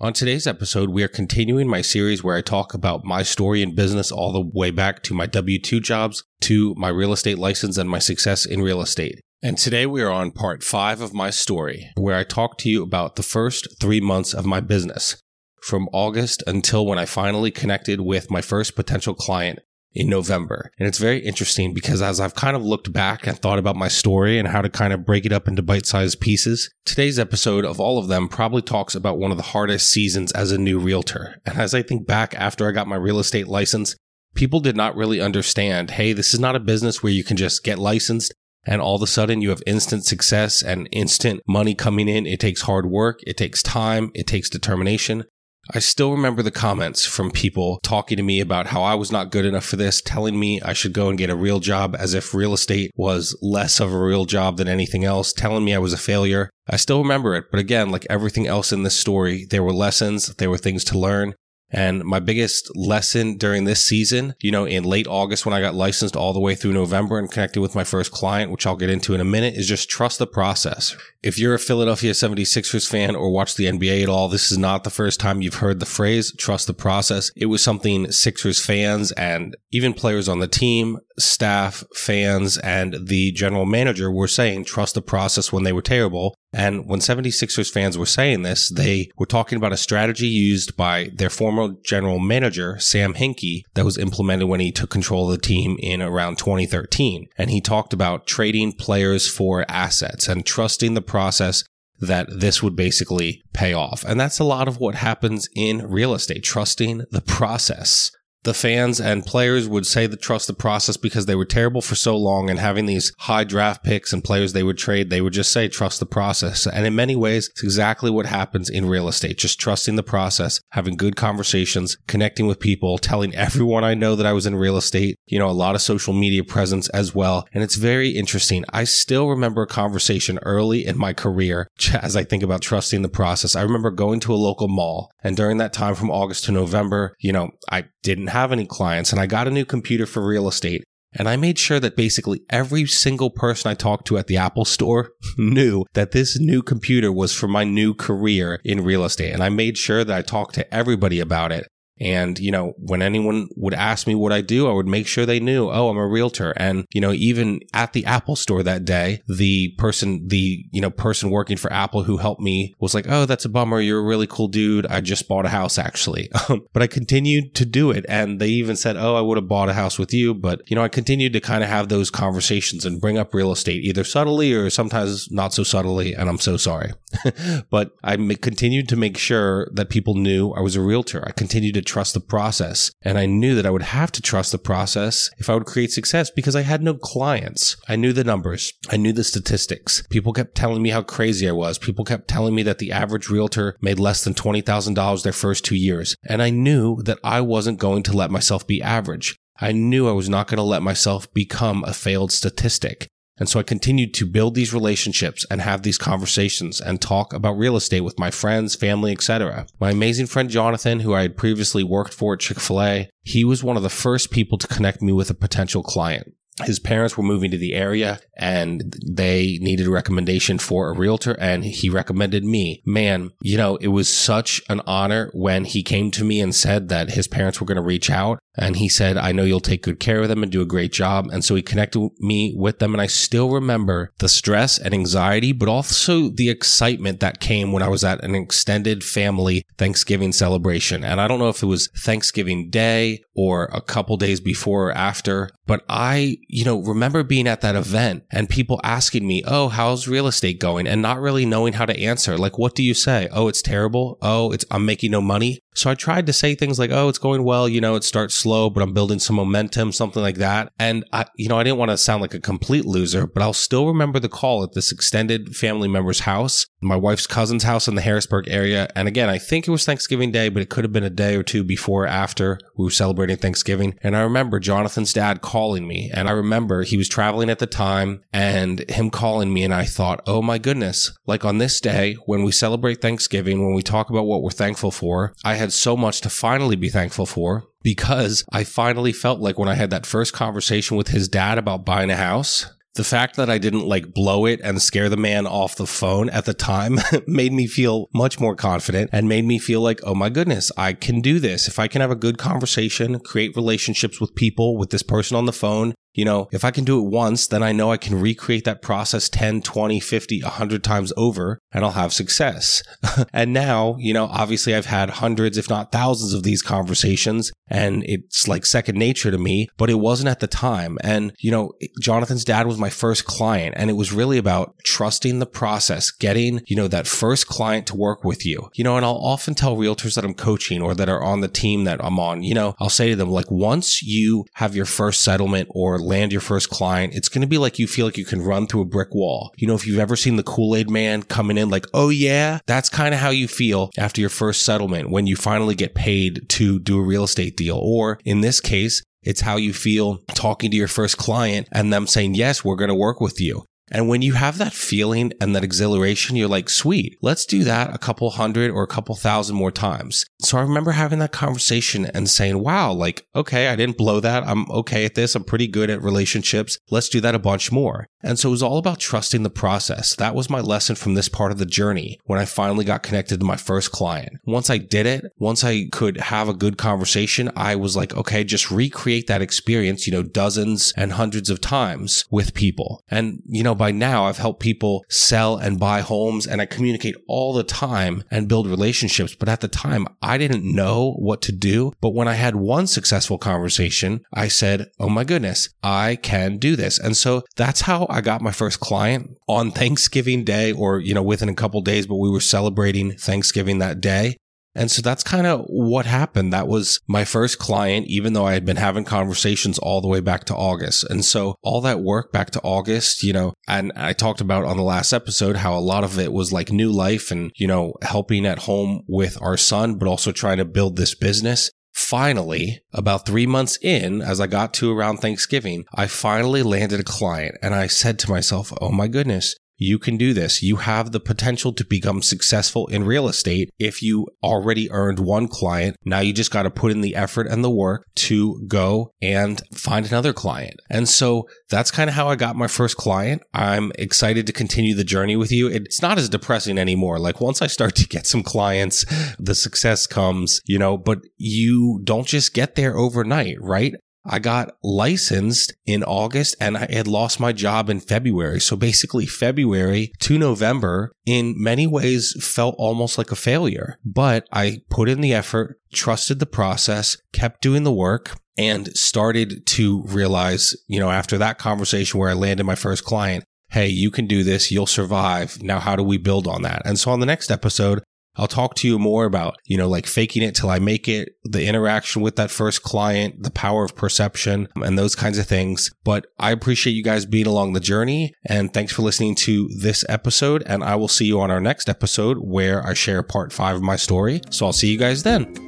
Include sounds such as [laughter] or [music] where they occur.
On today's episode, we are continuing my series where I talk about my story in business all the way back to my W 2 jobs, to my real estate license, and my success in real estate. And today we are on part five of my story, where I talk to you about the first three months of my business, from August until when I finally connected with my first potential client in November. And it's very interesting because as I've kind of looked back and thought about my story and how to kind of break it up into bite sized pieces, today's episode of all of them probably talks about one of the hardest seasons as a new realtor. And as I think back after I got my real estate license, people did not really understand hey, this is not a business where you can just get licensed and all of a sudden you have instant success and instant money coming in. It takes hard work, it takes time, it takes determination. I still remember the comments from people talking to me about how I was not good enough for this, telling me I should go and get a real job as if real estate was less of a real job than anything else, telling me I was a failure. I still remember it, but again, like everything else in this story, there were lessons, there were things to learn, and my biggest lesson during this season, you know, in late August when I got licensed all the way through November and connected with my first client, which I'll get into in a minute, is just trust the process. If you're a Philadelphia 76ers fan or watch the NBA at all, this is not the first time you've heard the phrase trust the process. It was something Sixers fans and even players on the team, staff, fans, and the general manager were saying trust the process when they were terrible. And when 76ers fans were saying this, they were talking about a strategy used by their former general manager, Sam Hinkie, that was implemented when he took control of the team in around 2013. And he talked about trading players for assets and trusting the process that this would basically pay off. And that's a lot of what happens in real estate, trusting the process the fans and players would say to trust the process because they were terrible for so long and having these high draft picks and players they would trade, they would just say trust the process. And in many ways, it's exactly what happens in real estate. Just trusting the process, having good conversations, connecting with people, telling everyone I know that I was in real estate, you know, a lot of social media presence as well. And it's very interesting. I still remember a conversation early in my career [laughs] as I think about trusting the process. I remember going to a local mall and during that time from August to November, you know, I didn't have any clients and I got a new computer for real estate. And I made sure that basically every single person I talked to at the Apple store [laughs] knew that this new computer was for my new career in real estate. And I made sure that I talked to everybody about it. And, you know, when anyone would ask me what I do, I would make sure they knew, oh, I'm a realtor. And, you know, even at the Apple store that day, the person, the, you know, person working for Apple who helped me was like, oh, that's a bummer. You're a really cool dude. I just bought a house actually. [laughs] Um, but I continued to do it. And they even said, oh, I would have bought a house with you. But, you know, I continued to kind of have those conversations and bring up real estate either subtly or sometimes not so subtly. And I'm so sorry. [laughs] but I continued to make sure that people knew I was a realtor. I continued to trust the process. And I knew that I would have to trust the process if I would create success because I had no clients. I knew the numbers. I knew the statistics. People kept telling me how crazy I was. People kept telling me that the average realtor made less than $20,000 their first two years. And I knew that I wasn't going to let myself be average. I knew I was not going to let myself become a failed statistic. And so I continued to build these relationships and have these conversations and talk about real estate with my friends, family, etc. My amazing friend Jonathan, who I had previously worked for at Chick-fil-A, he was one of the first people to connect me with a potential client his parents were moving to the area and they needed a recommendation for a realtor and he recommended me. Man, you know, it was such an honor when he came to me and said that his parents were going to reach out and he said, I know you'll take good care of them and do a great job. And so he connected me with them. And I still remember the stress and anxiety, but also the excitement that came when I was at an extended family Thanksgiving celebration. And I don't know if it was Thanksgiving Day or a couple days before or after, but I, you know, remember being at that event and people asking me, Oh, how's real estate going? And not really knowing how to answer. Like, what do you say? Oh, it's terrible. Oh, it's, I'm making no money. So I tried to say things like, Oh, it's going well. You know, it starts slow, but I'm building some momentum, something like that. And I, you know, I didn't want to sound like a complete loser, but I'll still remember the call at this extended family member's house, my wife's cousin's house in the Harrisburg area. And again, I think it was Thanksgiving Day, but it could have been a day or two before or after we were celebrating Thanksgiving. And I remember Jonathan's dad calling me. And I remember he was traveling at the time and him calling me. And I thought, oh my goodness, like on this day, when we celebrate Thanksgiving, when we talk about what we're thankful for, I had so much to finally be thankful for because I finally felt like when I had that first conversation with his dad about buying a house, the fact that I didn't like blow it and scare the man off the phone at the time [laughs] made me feel much more confident and made me feel like, oh my goodness, I can do this. If I can have a good conversation, create relationships with people, with this person on the phone, you know, if I can do it once, then I know I can recreate that process 10, 20, 50, 100 times over and I'll have success. [laughs] and now, you know, obviously I've had hundreds, if not thousands of these conversations and it's like second nature to me, but it wasn't at the time. And, you know, Jonathan's dad was my first client and it was really about trusting the process, getting, you know, that first client to work with you. You know, and I'll often tell realtors that I'm coaching or that are on the team that I'm on, you know, I'll say to them, like, once you have your first settlement land your first client, it's going to be like you feel like you can run through a brick wall. You know, if you've ever seen the Kool Aid man coming in like, oh yeah, that's kind of how you feel after your first settlement when you finally get paid to do a real estate deal. Or in this case, it's how you feel talking to your first client and them saying, yes, we're going to work with you. And when you have that feeling and that exhilaration, you're like, sweet, let's do that a couple hundred or a couple thousand more times. So I remember having that conversation and saying, wow, like, okay, I didn't blow that. I'm okay at this. I'm pretty good at relationships. Let's do that a bunch more. And so it was all about trusting the process. That was my lesson from this part of the journey when I finally got connected to my first client. Once I did it, once I could have a good conversation, I was like, okay, just recreate that experience, you know, dozens and hundreds of times with people. And, you know, by now I've helped people sell and buy homes and I communicate all the time and build relationships. But at the time, I didn't know what to do. But when I had one successful conversation, I said, Oh my goodness, I can do this. And so that's how I got my first client on Thanksgiving Day or, you know, within a couple days, but we were celebrating Thanksgiving that day. And so that's kind of what happened. That was my first client, even though I had been having conversations all the way back to August. And so all that work back to August, you know, and I talked about on the last episode how a lot of it was like new life and, you know, helping at home with our son, but also trying to build this business. Finally, about three months in, as I got to around Thanksgiving, I finally landed a client and I said to myself, Oh my goodness, you can do this. You have the potential to become successful in real estate if you already earned one client. Now you just got to put in the effort and the work to go and find another client. And so that's kind of how I got my first client. I'm excited to continue the journey with you. It's not as depressing anymore. Like once I start to get some clients, the success comes, you know, but you don't just get there overnight, right? I got licensed in August and I had lost my job in February. So basically, February to November in many ways felt almost like a failure. But I put in the effort, trusted the process, kept doing the work, and started to realize, you know, after that conversation where I landed my first client, hey, you can do this, you'll survive. Now, how do we build on that? And so on the next episode, I'll talk to you more about, you know, like faking it till I make it, the interaction with that first client, the power of perception and those kinds of things. But I appreciate you guys being along the journey and thanks for listening to this episode. And I will see you on our next episode where I share part five of my story. So I'll see you guys then.